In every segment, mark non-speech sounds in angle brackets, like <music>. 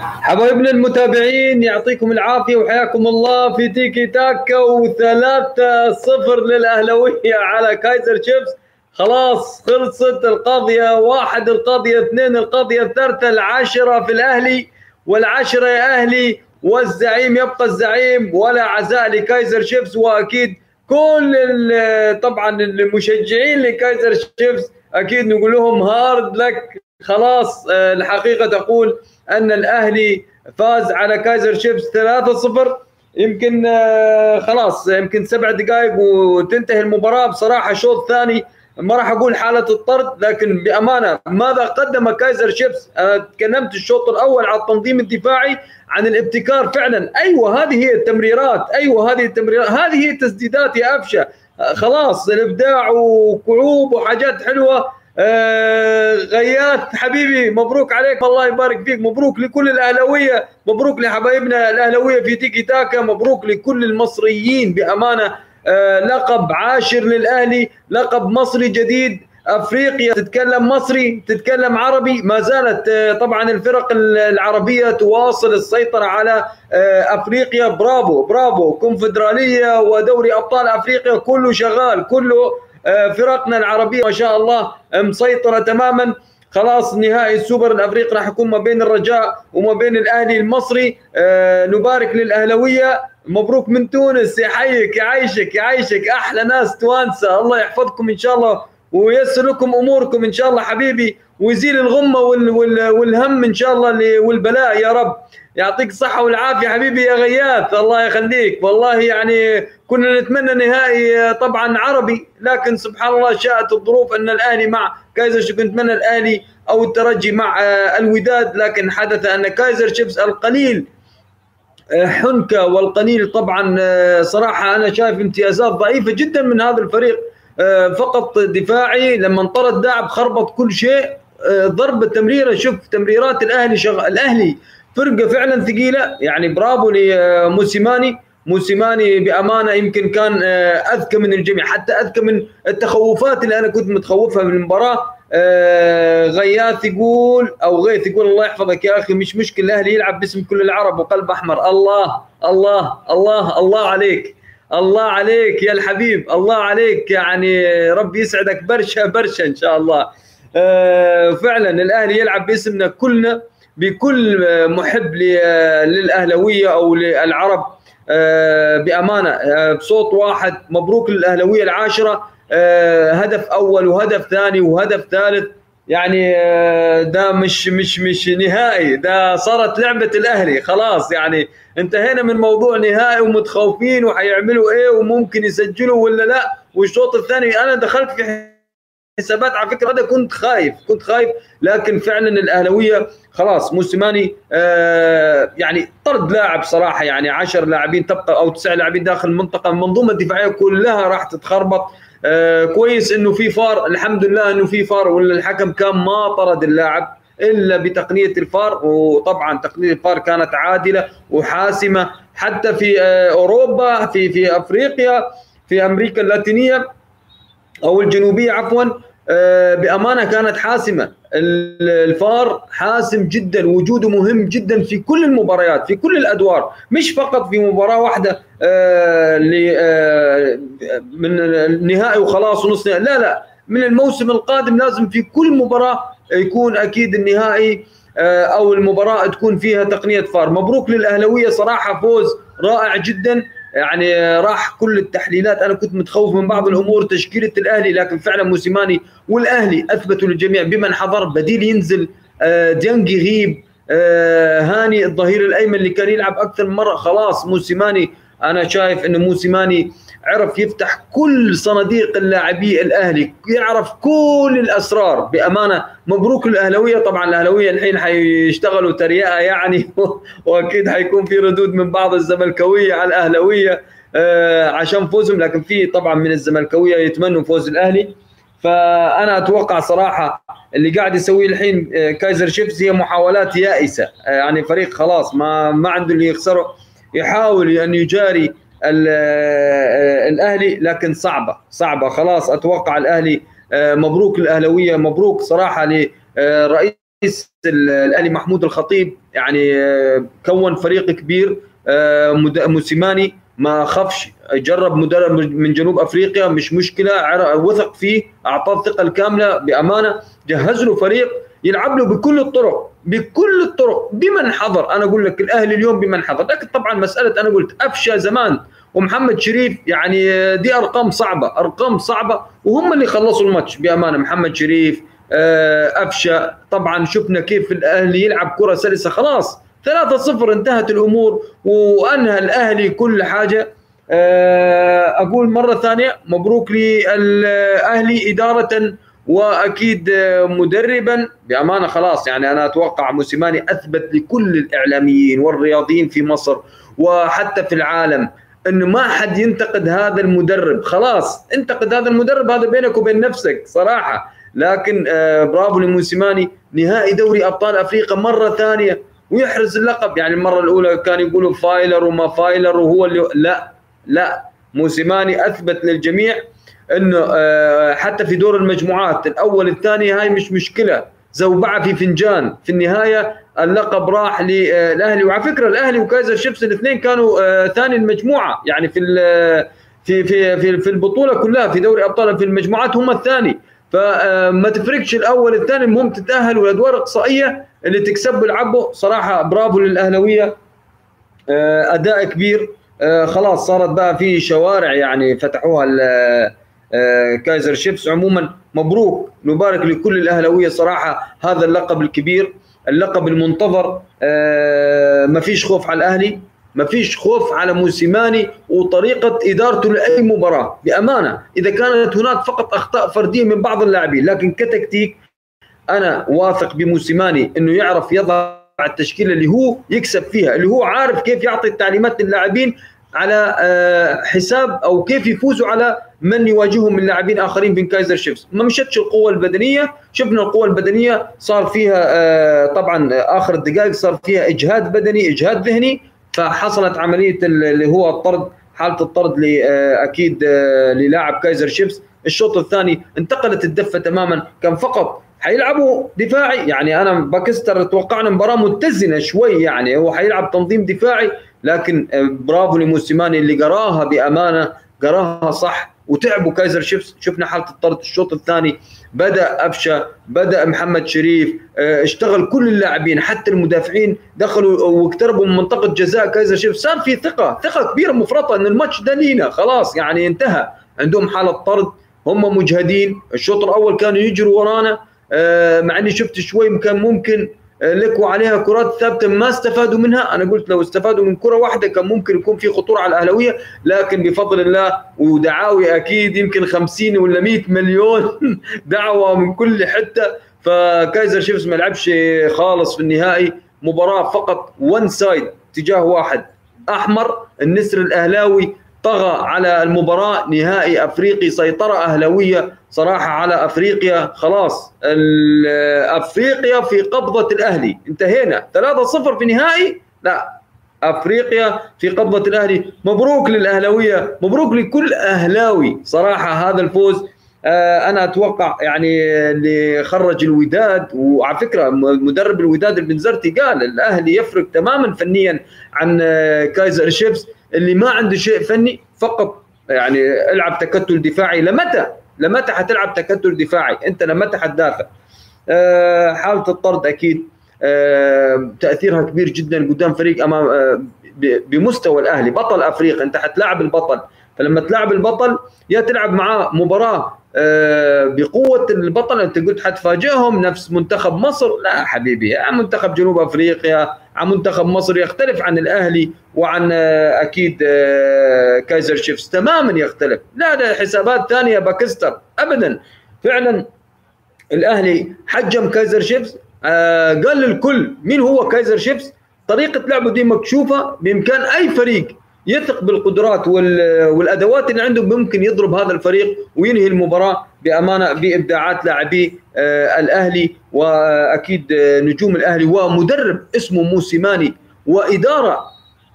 حبايبنا المتابعين يعطيكم العافية وحياكم الله في تيكي تاكا وثلاثة صفر للأهلاوية على كايزر تشيفز خلاص خلصت القضية واحد القضية اثنين القضية الثالثة العشره في الأهلي. والعشره يا أهلي والزعيم يبقى الزعيم. ولا عزاء لكايزر شيفز وأكيد كل طبعا المشجعين لكايزر شيفز أكيد نقول لهم hard luck خلاص آه، الحقيقة تقول أن الأهلي فاز على كايزر شيفز 3-0 يمكن آه، خلاص يمكن سبع دقائق وتنتهي المباراة. بصراحة شوط ثاني ما راح أقول حالة الطرد لكن بأمانة ماذا قدم كايزر شيفز أنا تكلمت الشوط الأول على التنظيم الدفاعي عن الابتكار فعلا. أيوه هذه هي التمريرات. أيوه هذه التمريرات. هذه هي التسديدات يا أفشة. خلاص الإبداع وكعوب وحاجات حلوة. آه غيات حبيبي مبروك عليك. الله يبارك فيك. مبروك لكل الأهلاوية. مبروك لحبايبنا الأهلاوية في تيكي تاكا. مبروك لكل المصريين بأمانة. آه لقب عاشر للأهلي لقب مصري جديد. أفريقيا تتكلم مصري تتكلم عربي. ما زالت آه، طبعا الفرق العربية تواصل السيطرة على آه، أفريقيا. برافو برافو. كونفدرالية ودوري أبطال أفريقيا كله شغال كله فرقنا العربية ما شاء الله مسيطرة تماما. خلاص نهائي السوبر الأفريقي راح يكون ما بين الرجاء وما بين الأهلي المصري. نبارك للأهلاوية. مبروك من تونس. يحييك يعيشك يعيشك أحلى ناس توانسة. الله يحفظكم إن شاء الله وييسر لكم أموركم إن شاء الله حبيبي. ويزيل الغمة والهم إن شاء الله والبلاء يا رب. يعطيك الصحة والعافية حبيبي يا غياث. الله يخليك. والله يعني كنا نتمنى نهائي طبعا عربي لكن سبحان الله شاءت الظروف أن الاهلي مع كايزر شيفز نتمنى الاهلي أو الترجي مع الوداد لكن حدث أن كايزر شيفز القليل حنكه والقليل طبعا صراحة أنا شايف امتيازات ضعيفة جدا من هذا الفريق آه، فقط دفاعي لما انطرد لاعب خربط كل شيء آه، ضرب التمريره شوف تمريرات الأهلي شغ... الأهلي فرقة فعلا ثقيلة يعني برافو لموسيماني. موسيماني بأمانة يمكن كان آه، أذكى من الجميع. حتى أذكى من التخوفات اللي أنا كنت متخوفها من المباراة غياث يقول أو غيث يقول الله يحفظك يا أخي مش مشكلة الأهلي يلعب باسم كل العرب وقلب أحمر. الله الله الله الله عليك الله عليك يا الحبيب الله عليك يعني ربي يسعدك برشا برشا إن شاء الله. آه، فعلا الأهلي يلعب باسمنا كلنا بكل محب للأهلاوية أو للعرب. آه، بأمانة آه، بصوت واحد مبروك للاهلاويه العاشرة هدف أول وهدف ثاني وهدف ثالث. يعني آه، ده مش مش مش نهائي ده صارت لعبة الأهلي خلاص. يعني انتهينا من موضوع نهائي ومتخوفين وحيعملوا إيه وممكن يسجلوا ولا لا والشوط الثاني أنا دخلت في حسابات على فكرة هذا كنت خايف كنت خايف لكن فعلا الأهلاوية خلاص موسيماني آه يعني طرد لاعب صراحة يعني 10 لاعبين تبقى أو تسع لاعبين داخل المنطقة المنظومة الدفاعية كلها راح تتخربط. آه كويس إنه في فار الحمد لله إنه في فار ولا الحكم كان ما طرد اللاعب إلا بتقنية الفار وطبعا تقنية الفار كانت عادلة وحاسمة حتى في آه أوروبا في في أفريقيا في أمريكا اللاتينية. أو الجنوبية عفوا آه بأمانة كانت حاسمة. الفار حاسم جدا وجوده مهم جدا في كل المباريات في كل الأدوار. مش فقط في مباراة واحدة آه آه من النهائي وخلاص ونص لا لا من الموسم القادم لازم في كل مباراة يكون أكيد النهائي أو المباراة تكون فيها تقنية فار. مبروك للأهلاوية صراحة فوز رائع جدا. يعني راح كل التحليلات أنا كنت متخوف من بعض الأمور تشكيلة الأهلي لكن فعلا موسيماني والأهلي أثبتوا للجميع بمن حضر بديل ينزل آه، ديانج يغيب آه، هاني الظهير الأيمن اللي كان يلعب أكثر من مرة خلاص موسيماني أنا شايف إنه موسيماني عرف يفتح كل صناديق اللاعبي الأهلي يعرف كل الأسرار. بأمانة مبروك الاهلاويه طبعا الأهلاوية الحين حيشتغلوا تريقة يعني <laughs> وأكيد حيكون في ردود من بعض الزملكاوية على الأهلاوية آه عشان فوزهم. لكن في طبعا من الزملكاوية يتمنوا فوز الأهلي. فأنا أتوقع صراحة اللي قاعد يسويه الحين آه، كايزر شيفز هي محاولات يائسة. آه، يعني فريق خلاص ما ما عنده اللي يخسره. يحاول أن يجاري آه، الأهلي لكن صعبة صعبة. خلاص أتوقع الأهلي مبروك الاهلاويه مبروك صراحة لرئيس رئيس الأهلي محمود الخطيب. يعني كون فريق كبير موسيماني ما خافش. جرب مدرب من جنوب أفريقيا مش مشكلة وثق فيه أعطاه الثقة الكاملة بأمانة جهز له فريق. يلعب له بكل الطرق بكل الطرق بمن حضر. أنا أقول لك الأهلي اليوم بمن حضر. لكن طبعا مسألة أنا قلت أفشى زمان ومحمد شريف يعني دي أرقام صعبة أرقام صعبة وهم اللي خلصوا الماتش بأمانة. محمد شريف أفشى. طبعا شفنا كيف الأهلي يلعب كرة سلسة. خلاص 3-0 انتهت الأمور وأنهى الأهلي كل حاجة. أقول مرة ثانية مبروك للأهلي إدارة وأكيد مدربا بأمانة خلاص يعني أنا أتوقع موسيماني أثبت لكل الإعلاميين والرياضيين في مصر وحتى في العالم إنه ما حد ينتقد هذا المدرب. خلاص انتقد هذا المدرب هذا بينك وبين نفسك صراحة. لكن برافو لموسيماني نهائي دوري أبطال أفريقيا مرة ثانية ويحرز اللقب. يعني المرة الأولى كان يقولوا فايلر وما فايلر وهو اللي لا لا موسيماني أثبت للجميع إنه حتى في دور المجموعات الأول الثاني هاي مش مشكلة. زوبعة في فنجان. في النهاية اللقب راح للاهلي وعلى فكرة الأهلي وكايزر شيبس الاثنين كانوا ثاني المجموعة. يعني في في في في, البطولة كلها في دوري أبطال في المجموعات هم الثاني. فما تفرقش الأول الثاني المهم تتأهل والأدوار الاقصائيه اللي تكسب العبوا صراحة برافو للأهلاوية. أداء كبير. خلاص صارت بقى في شوارع يعني فتحوها كايزر شيبس عموما مبروك نبارك لكل الأهلاوية صراحة. هذا اللقب الكبير اللقب المنتظر ما فيش خوف على الأهلي ما فيش خوف على موسيماني وطريقة إدارته لأي مباراة. بأمانة إذا كانت هناك فقط أخطاء فردية من بعض اللاعبين لكن كتكتيك أنا واثق بموسيماني أنه يعرف يضع التشكيلة اللي هو يكسب فيها اللي هو عارف كيف يعطي التعليمات للاعبين على حساب أو كيف يفوزوا على من يواجههم من لاعبين آخرين في كايزر شيفز. ما مشتش القوة البدنية. شفنا القوة البدنية صار فيها طبعا آخر الدقائق صار فيها إجهاد بدني إجهاد ذهني. فحصلت عملية اللي هو الطرد حالة الطرد أكيد للاعب كايزر شيفز. الشوط الثاني انتقلت الدفة تماما. كان فقط حيلعبوا دفاعي. يعني أنا باكستر توقعنا مباراة متزنة شوي يعني. هو حيلعب تنظيم دفاعي. لكن برافو لموسيماني اللي قراها بأمانة قراها صح. وتعبوا كايزر شيفز. شفنا حالة الطرد الشوط الثاني بدأ أفشة بدأ محمد شريف اشتغل كل اللاعبين حتى المدافعين دخلوا واقتربوا من منطقة جزاء كايزر شيفز. صار في ثقة ثقة كبيرة مفرطة إن الماتش ده لينا خلاص يعني انتهى. عندهم حالة طرد هم مجهدين. الشوط الأول كانوا يجروا ورانا مع إني شفت شوي كان ممكن لكوا عليها كرات ثابتة ما استفادوا منها. أنا قلت لو استفادوا من كرة واحدة كان ممكن يكون في خطورة على الأهلاوية لكن بفضل الله ودعاوي أكيد يمكن 50 ولا 100 مليون <laughs> دعوة من كل حتة. فكايزر شيفز ما لعبش خالص في النهائي. مباراة فقط one side اتجاه واحد. أحمر النسر الأهلاوي طغى على المباراة نهائي أفريقي سيطرة أهلوية صراحة على أفريقيا. خلاص أفريقيا في قبضة الأهلي. انتهينا. 3-0 في نهائي. لا أفريقيا في قبضة الأهلي. مبروك للأهلوية مبروك لكل أهلاوي صراحة هذا الفوز. أنا أتوقع يعني اللي خرج الوداد وعلى فكرة مدرب الوداد البنزرتي قال الأهلي يفرق تماما فنيا عن كايزر شيبس. اللي ما عنده شيء فني فقط يعني العب تكتل دفاعي. لمتى؟ لمتى حتلعب تكتل دفاعي؟ انت لمتى حتدافع؟ أه حالة الطرد أكيد أه تأثيرها كبير جدا قدام فريق أمام أه بمستوى الأهلي. بطل أفريقيا أنت حتلاعب البطل. فلما تلعب البطل يا تلعب معاه مباراة بقوة البطل أنت قلت حتفاجئهم نفس منتخب مصر. لا حبيبي منتخب جنوب أفريقيا عن منتخب مصر يختلف عن الأهلي وعن أكيد كايزر شيفز. تماما يختلف. لا ده حسابات ثانية باكستر. ابدا. فعلا الأهلي حجم كايزر شيفز. قال للكل مين هو كايزر شيفز؟ طريقة لعبه دي مكشوفة بإمكان أي فريق يثق بالقدرات والأدوات اللي عنده ممكن يضرب هذا الفريق وينهي المباراة بأمانة بإبداعات لاعبي الأهلي وأكيد نجوم الأهلي ومدرب اسمه موسيماني وإدارة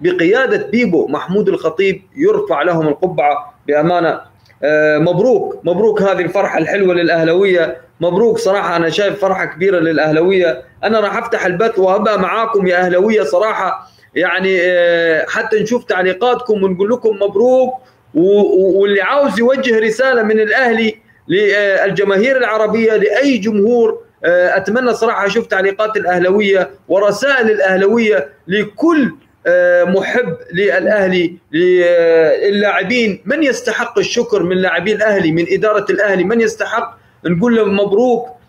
بقيادة بيبو محمود الخطيب يرفع لهم القبعة بأمانة. مبروك مبروك هذه الفرحة الحلوة للأهلاوية. مبروك صراحة أنا شايف فرحة كبيرة للأهلاوية. أنا راح أفتح البث وهبقى معاكم يا أهلاوية صراحة. يعني آه، حتى نشوف تعليقاتكم ونقول لكم مبروك واللي عاوز يوجه رسالة من الأهلي للجماهير العربية لأي جمهور آه، أتمنى صراحة أشوف تعليقات الأهلاوية ورسائل الأهلاوية لكل آه، محب للأهلي للاعبين من يستحق الشكر من لاعبي الأهلي من إدارة الأهلي؟ من يستحق؟ نقول له مبروك. آه،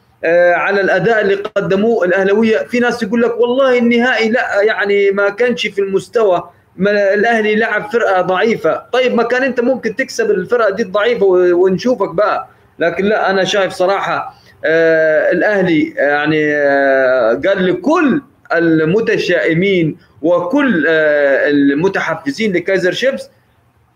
على الأداء اللي قدموه الاهلاويه في ناس يقول لك والله النهائي لا يعني ما كانش في المستوى. ما الأهلي لعب فرقة ضعيفة. طيب ما كان أنت ممكن تكسب الفرقة دي الضعيفة ونشوفك بقى. لكن لا أنا شايف صراحة آه الأهلي يعني آه قال لكل المتشائمين وكل آه المتحفزين لكايزر شيبس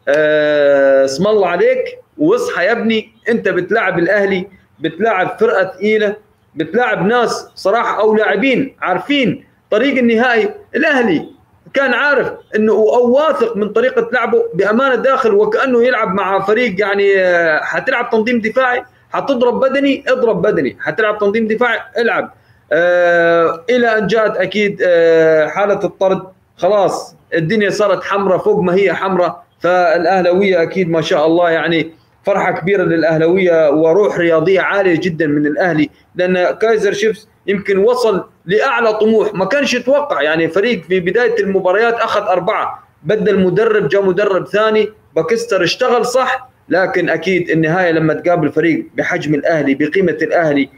آه، اسم الله عليك وإصحى يا ابني أنت بتلعب الأهلي. بتلعب فرقة ثقيله بتلعب ناس صراحة أو لاعبين عارفين طريق النهائي. الأهلي كان عارف إنه أو واثق من طريقة لعبه بأمانة داخل وكأنه يلعب مع فريق يعني آه، حتلعب تنظيم دفاعي حتضرب بدني اضرب بدني. حتلعب تنظيم دفاعي العب. آه إلى أن جاءت أكيد آه حالة الطرد. خلاص الدنيا صارت حمراء فوق ما هي حمراء فالأهلاوية أكيد ما شاء الله يعني فرحة كبيرة للأهلاوية وروح رياضية عالية جدا من الأهلي لأن كايزر شيفز يمكن وصل لأعلى طموح ما كانش يتوقع. يعني فريق في بداية المباريات أخذ أربعة بدل مدرب جاء مدرب ثاني باكستر اشتغل صح لكن أكيد النهاية لما تقابل فريق بحجم الأهلي بقيمة الأهلي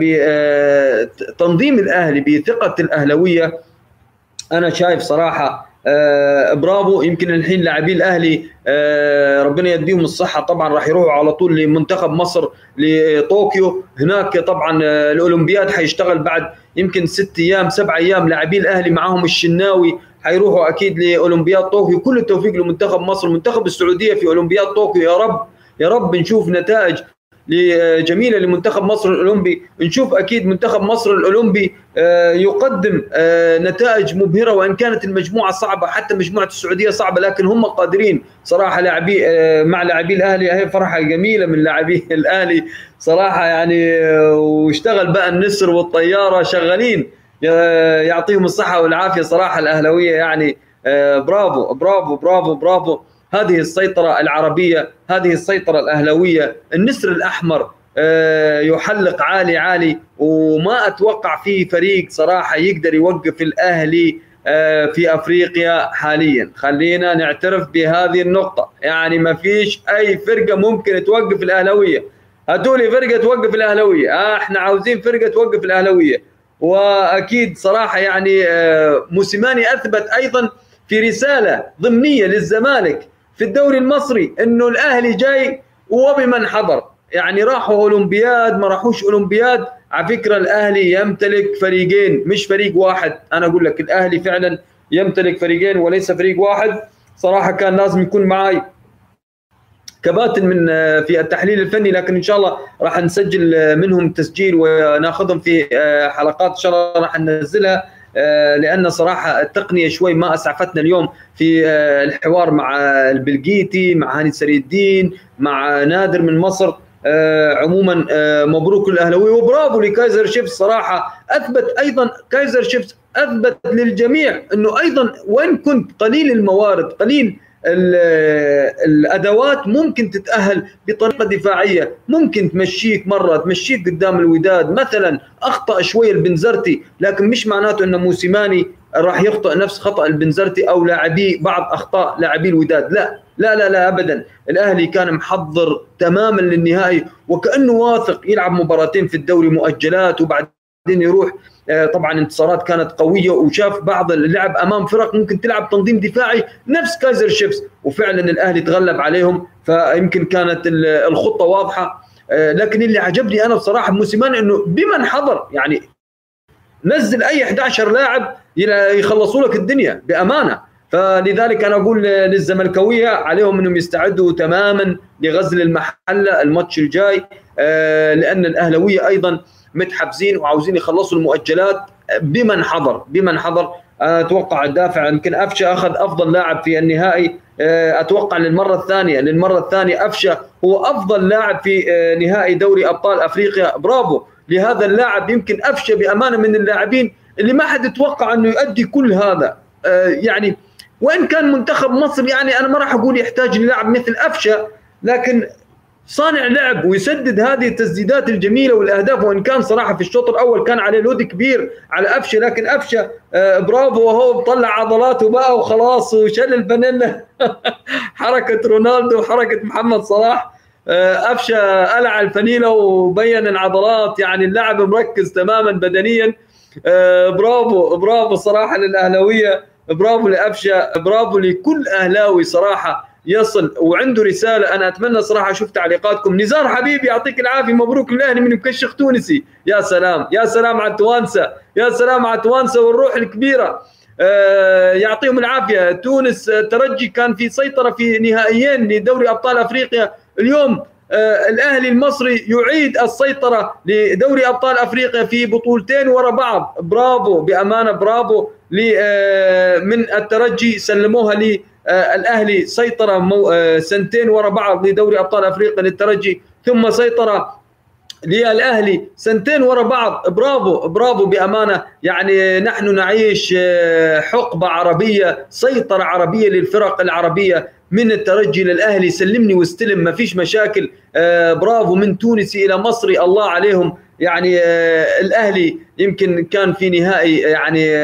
بتنظيم آه، الأهلي بثقة الأهلاوية أنا شايف صراحة آه برافو. يمكن الحين لاعبي الأهلي آه ربنا يديهم الصحة. طبعا راح يروحوا على طول لمنتخب مصر لطوكيو. هناك طبعا آه الأولمبياد حيشتغل بعد يمكن ست أيام سبع أيام لاعبي الأهلي معاهم الشناوي. حيروحوا أكيد لأولمبياد طوكيو. كل التوفيق لمنتخب مصر. منتخب السعودية في أولمبياد طوكيو. يا رب يا رب نشوف نتائج. جميله لمنتخب مصر الأولمبي. نشوف أكيد منتخب مصر الأولمبي آه، يقدم آه، نتائج مبهرة وإن كانت المجموعة صعبة حتى مجموعة السعودية صعبة لكن هم قادرين. صراحة لاعبي آه، مع لاعبي الأهلي هي فرحة جميلة من لاعبي <laughs> الأهلي. صراحة يعني واشتغل بقى النسر والطيارة شغالين يعطيهم الصحة والعافية. صراحة الأهلاوية يعني برافو برافو برافو برافو. هذه السيطرة العربية هذه السيطرة الأهلوية النسر الأحمر آه، يحلق عالي عالي وما أتوقع في فريق صراحة يقدر يوقف الأهلي آه، في أفريقيا حاليا. خلينا نعترف بهذه النقطة. يعني ما فيش أي فرقة ممكن توقف الأهلوية. هاتوا لي فرقة توقف الأهلوية. آه إحنا عاوزين فرقة توقف الأهلوية. وأكيد صراحة يعني موسيماني أثبت أيضا في رسالة ضمنية للزمالك في الدوري المصري إنه الأهلي جاي وبمن حضر. يعني راحوا أولمبياد ما راحوش أولمبياد. على فكرة الأهلي يمتلك فريقين مش فريق واحد. أنا أقول لك الأهلي فعلا يمتلك فريقين وليس فريق واحد. صراحة كان لازم يكون معي كباتن من في التحليل الفني. لكن إن شاء الله راح نسجل منهم تسجيل وناخذهم في حلقات. إن شاء الله راح ننزلها. آه، لأن صراحة التقنية شوي ما أسعفتنا اليوم في آه، الحوار مع البلقيتي مع هاني سري الدين مع نادر من مصر. آه، عموما مبروك الاهلاوي وبرافو لكايزر شيفز صراحة أثبت أيضا كايزر شيفز أثبت للجميع إنه أيضا وين كنت قليل الموارد قليل الأدوات ممكن تتأهل بطريقة دفاعية. ممكن تمشيك مرة تمشيك قدام الوداد. مثلا أخطأ شوي البنزرتي لكن مش معناته إنه موسيماني راح يخطئ نفس خطأ البنزرتي أو لاعبي بعض أخطاء لاعبي الوداد. لا لا لا لا ابدا. الأهلي كان محضر تماما للنهائي وكأنه واثق يلعب مباراتين في الدوري مؤجلات وبعدين يروح آه، طبعا انتصارات كانت قوية وشاف بعض اللعب أمام فرق ممكن تلعب تنظيم دفاعي نفس كايزر شيفز وفعلا الأهلي تغلب عليهم فيمكن كانت الخطة واضحة. آه، لكن اللي عجبني أنا بصراحة موسيمان إنه بمن حضر يعني نزل أي 11 لاعب يخلصوا لك الدنيا بأمانة. فلذلك أنا أقول للزملكاوية عليهم إنهم يستعدوا تماما لغزل المحلة الماتش الجاي آه، لأن الأهلاوية أيضا متحفزين وعاوزين يخلصوا المؤجلات بمن حضر بمن حضر. أتوقع الدافع يمكن افشا أخذ أفضل لاعب في النهائي. أتوقع للمرة الثانية للمرة الثانية افشا هو أفضل لاعب في نهائي دوري أبطال أفريقيا. برافو. لهذا اللاعب يمكن افشا بأمانة من اللاعبين اللي ما حد يتوقع أنه يؤدي كل هذا. يعني وإن كان منتخب مصر يعني أنا ما راح أقول يحتاج للاعب مثل افشا لكن صانع لعب ويسدد هذه التسديدات الجميلة والأهداف وإن كان صراحة في الشوط الأول كان عليه لود كبير على افشه لكن افشه آه برافو وهو طلع عضلاته بقى وخلاص وشل الفانيلا <laughs> حركة رونالدو وحركة محمد صلاح. آه افشه قلع الفنيلة وبين العضلات يعني اللاعب مركز تماما بدنيا. آه برافو برافو صراحة للأهلاوية برافو لافشه برافو لكل أهلاوي صراحة. يصل وعنده رسالة. أنا أتمنى صراحة أشوف تعليقاتكم. نزار حبيبي يعطيك العافية. مبروك للاهلي من مكشخ تونسي. يا سلام. يا سلام على التوانسه يا سلام على التوانسه والروح الكبيرة. آه يعطيهم العافية. تونس ترجي كان في سيطرة في نهائيين لدوري أبطال أفريقيا. اليوم آه الأهلي المصري يعيد السيطرة لدوري أبطال أفريقيا في بطولتين ورا بعض. برافو بأمانة برافو. آه من الترجي سلموها لي آه الأهلي سيطره مو آه سنتين ورا بعض لدوري أبطال أفريقيا للترجي ثم سيطره للأهلي سنتين ورا بعض. برافو برافو بأمانة. يعني نحن نعيش آه حقبة عربية سيطرة عربية للفرق العربية. من الترجي للأهلي سلمني واستلم ما فيش مشاكل. برافو. من تونسي إلى مصري الله عليهم. يعني الأهلي يمكن كان في نهائي يعني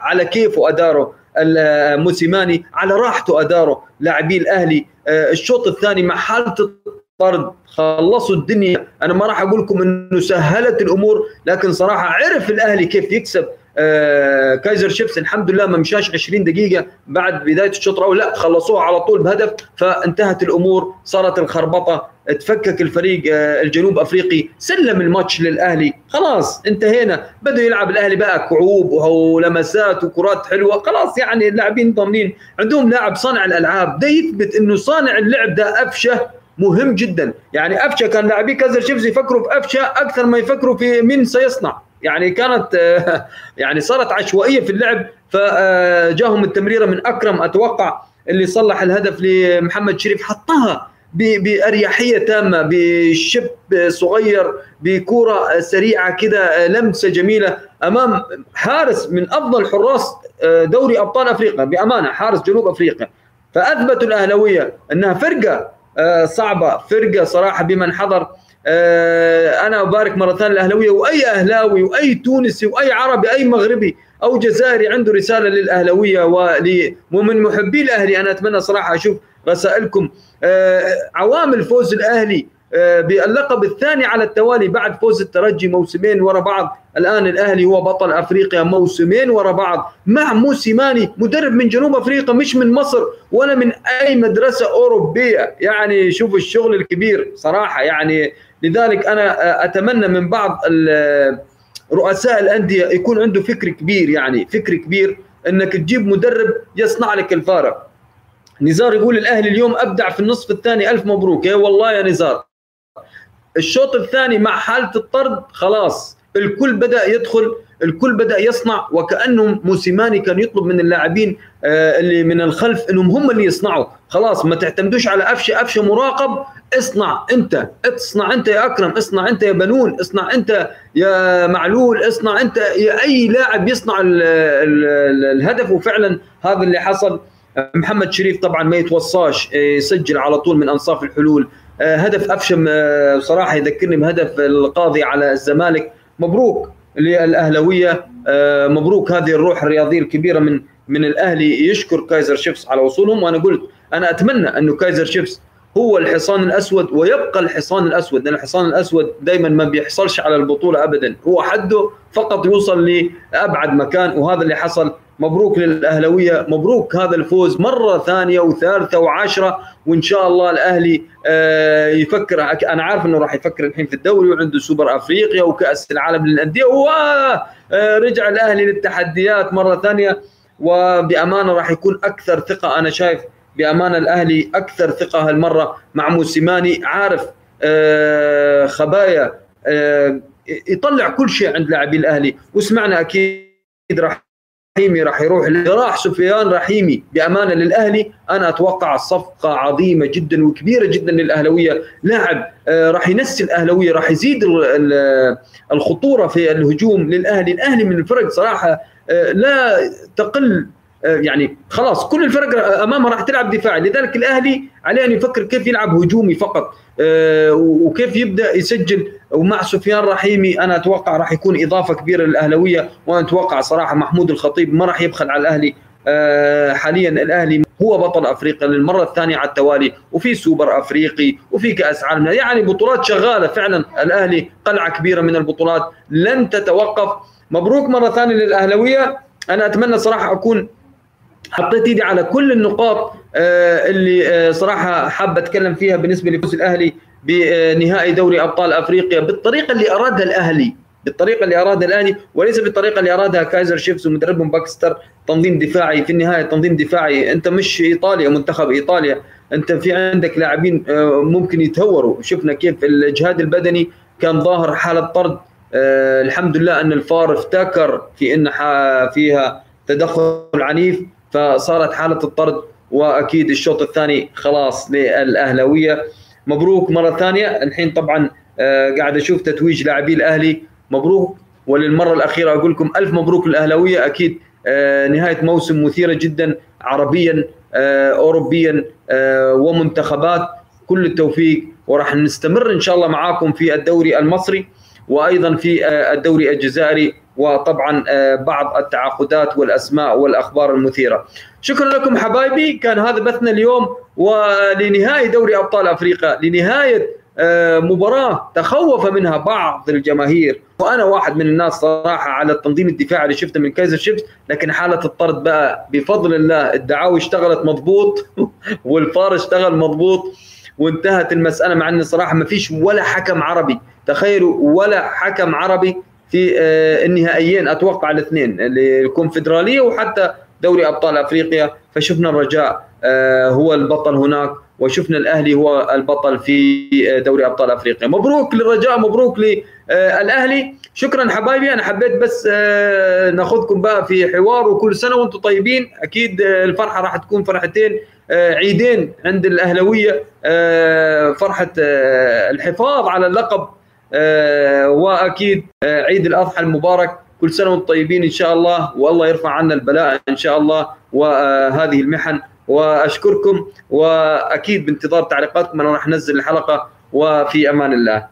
على كيفه اداره الموسيماني على راحته أداره. لاعبي الأهلي. الشوط الثاني مع حالة الطرد. خلصوا الدنيا. أنا ما راح أقول لكم إنه سهلت الأمور لكن صراحة عرف الأهلي كيف يكسب. آه كايزر شيبس الحمد لله ما مشاش 20 دقيقة بعد بداية الشوط الأول. لا خلصوها على طول بهدف فانتهت الأمور صارت الخربطة. تفكك الفريق آه الجنوب أفريقي سلم الماتش للأهلي. خلاص انتهينا. بده يلعب الأهلي بقى كعوب ولمسات وكرات حلوة. خلاص يعني اللاعبين ضامنين عندهم لاعب صانع الألعاب. ده يثبت إنه صانع اللعب ده أفشة مهم جدا. يعني أفشة كان لاعبي كايزر شيبس يفكروا في أفشة أكثر ما يفكروا في مين سيصنع. يعني كانت <laughs> يعني صارت عشوائية في اللعب. فجاهم التمريرة من أكرم أتوقع اللي صلح الهدف لمحمد شريف. حطها بأريحية تامة بشب صغير بكوره سريعة كده لمسة جميلة أمام حارس من أفضل حراس دوري أبطال أفريقيا. بأمانة حارس جنوب أفريقيا. فأثبتوا الأهلاوية أنها فرقة صعبة فرقة صراحة بمن حضر. أنا أبارك مرة ثانية الأهلاوية وأي أهلاوي وأي تونسي وأي عربي أي مغربي أو جزائري عنده رسالة للأهلاوية ومن محبي الأهلي. أنا أتمنى صراحة أشوف رسائلكم عوامل فوز الأهلي باللقب الثاني على التوالي بعد فوز الترجي موسمين ورا بعض. الآن الأهلي هو بطل أفريقيا موسمين ورا بعض. مع موسيماني مدرب من جنوب أفريقيا مش من مصر ولا من أي مدرسة أوروبية. يعني شوفوا الشغل الكبير صراحة. يعني لذلك أنا أتمنى من بعض رؤساء الأندية يكون عنده فكر كبير. يعني فكر كبير إنك تجيب مدرب يصنع لك الفارق. نزار يقول الأهلي اليوم أبدع في النصف الثاني ألف مبروك. يا والله يا نزار. الشوط الثاني مع حالة الطرد خلاص الكل بدأ يدخل الكل بدأ يصنع وكأنهم موسيماني كان يطلب من اللاعبين اللي من الخلف إنهم هم اللي يصنعوا. خلاص ما تعتمدوش على افشه افشه مراقب. اصنع أنت. اصنع أنت يا أكرم. اصنع أنت يا بنون. اصنع أنت يا معلول. اصنع أنت يا أي لاعب يصنع ال ال ال الهدف. وفعلا هذا اللي حصل. محمد شريف طبعا ما يتوصاش يسجل على طول من أنصاف الحلول. هدف أفشم صراحة يذكرني بهدف القاضي على الزمالك. مبروك للأهلاوية. مبروك هذه الروح الرياضية الكبيرة من من الأهلي. يشكر كايزر شيفس على وصولهم. وأنا قلت أنا أتمنى انه كايزر شيفس هو الحصان الأسود ويبقى الحصان الأسود لأن الحصان الأسود دائما ما بيحصلش على البطولة ابدا. هو حده فقط يوصل لأبعد مكان وهذا اللي حصل مبروك للاهلاويه مبروك هذا الفوز مرة ثانية وثالثة وعشرة وإن شاء الله الأهلي يفكر أنا عارف إنه راح يفكر الحين في الدوري وعنده سوبر أفريقيا وكأس العالم للأندية ورجع الأهلي للتحديات مرة ثانية وبأمانة راح يكون أكثر ثقة أنا شايف بأمانة الأهلي أكثر ثقة هالمرة مع موسيماني عارف خبايا يطلع كل شيء عند لاعبي الأهلي وسمعنا أكيد راح رحيمي راح يروح راح سفيان رحيمي بأمانة للأهلي. أنا أتوقع صفقة عظيمة جدا وكبيرة جدا للأهلاوية. لاعب آه، راح ينسي الأهلاوية راح يزيد الخطورة في الهجوم للأهلي. الأهلي من الفرق صراحة آه، لا تقل يعني خلاص كل الفرق امامها راح تلعب دفاعي لذلك الأهلي عليه أن يفكر كيف يلعب هجومي فقط. آه، وكيف يبدأ يسجل. ومع سفيان رحيمي أنا أتوقع راح يكون إضافة كبيرة للأهلاوية. وأنا أتوقع صراحة محمود الخطيب ما راح يبخل على الأهلي. آه، حاليا الأهلي هو بطل أفريقيا للمرة الثانية على التوالي. وفي سوبر أفريقي وفي كأس عالم. يعني بطولات شغالة فعلا. الأهلي قلعة كبيرة من البطولات. لن تتوقف. مبروك مرة ثانية للأهلاوية. أنا أتمنى صراحة أكون حطيت ايدي على كل النقاط آه، اللي آه، صراحة حاب أتكلم فيها بالنسبة لفوز الأهلي بنهائي دوري أبطال أفريقيا بالطريقة اللي ارادها الأهلي بالطريقة اللي ارادها الأهلي وليس بالطريقة اللي أرادها كايزر شيفز ومدربهم باكستر تنظيم دفاعي في النهاية تنظيم دفاعي. أنت مش إيطاليا منتخب إيطاليا. أنت في عندك لاعبين آه، ممكن يتهوروا. شفنا كيف الجهاد البدني كان ظاهر حالة طرد. الحمد لله أن الفار افتكر في إن فيها تدخل عنيف. فصارت حالة الطرد وأكيد الشوط الثاني خلاص للأهلاوية. مبروك مرة ثانية. الحين طبعا آه، قاعد أشوف تتويج لاعبي الأهلي. مبروك. وللمرة الأخيرة أقول لكم ألف مبروك للأهلاوية. أكيد آه، نهاية موسم مثيرة جدا عربيا آه، اوروبيا ومنتخبات. كل التوفيق. وراح نستمر إن شاء الله معاكم في الدوري المصري وأيضا في الدوري الجزائري. وطبعا آه، بعض التعاقدات والأسماء والأخبار المثيرة. شكرا لكم حبايبي. كان هذا بثنا اليوم ولنهاية دوري أبطال أفريقيا لنهاية آه، مباراة تخوف منها بعض الجماهير. وأنا واحد من الناس صراحة على التنظيم الدفاعي اللي شفته من كايزر شيفز لكن حالة الطرد بقى بفضل الله. الدعاوي اشتغلت مضبوط <laughs> والفار اشتغل مضبوط وانتهت المسألة مع إن صراحة ما فيش ولا حكم عربي. تخيلوا ولا حكم عربي في آه، النهائيين أتوقع الاثنين الكونفدرالية وحتى دوري أبطال أفريقيا. فشفنا الرجاء آه، هو البطل هناك وشفنا الأهلي هو البطل في آه، دوري أبطال أفريقيا. مبروك للرجاء مبروك للاهلي شكرا حبايبي أنا حبيت بس ناخذكم بقى في حوار وكل سنة وأنتم طيبين. أكيد الفرحة راح تكون فرحتين عيدين عند الأهلاوية فرحة الحفاظ على اللقب وأكيد آه، عيد الأضحى المبارك كل سنة وأنتم طيبين إن شاء الله والله يرفع عنا البلاء إن شاء الله وهذه المحن وأشكركم وأكيد بانتظار تعليقاتكم أنا راح أنزل الحلقة وفي أمان الله.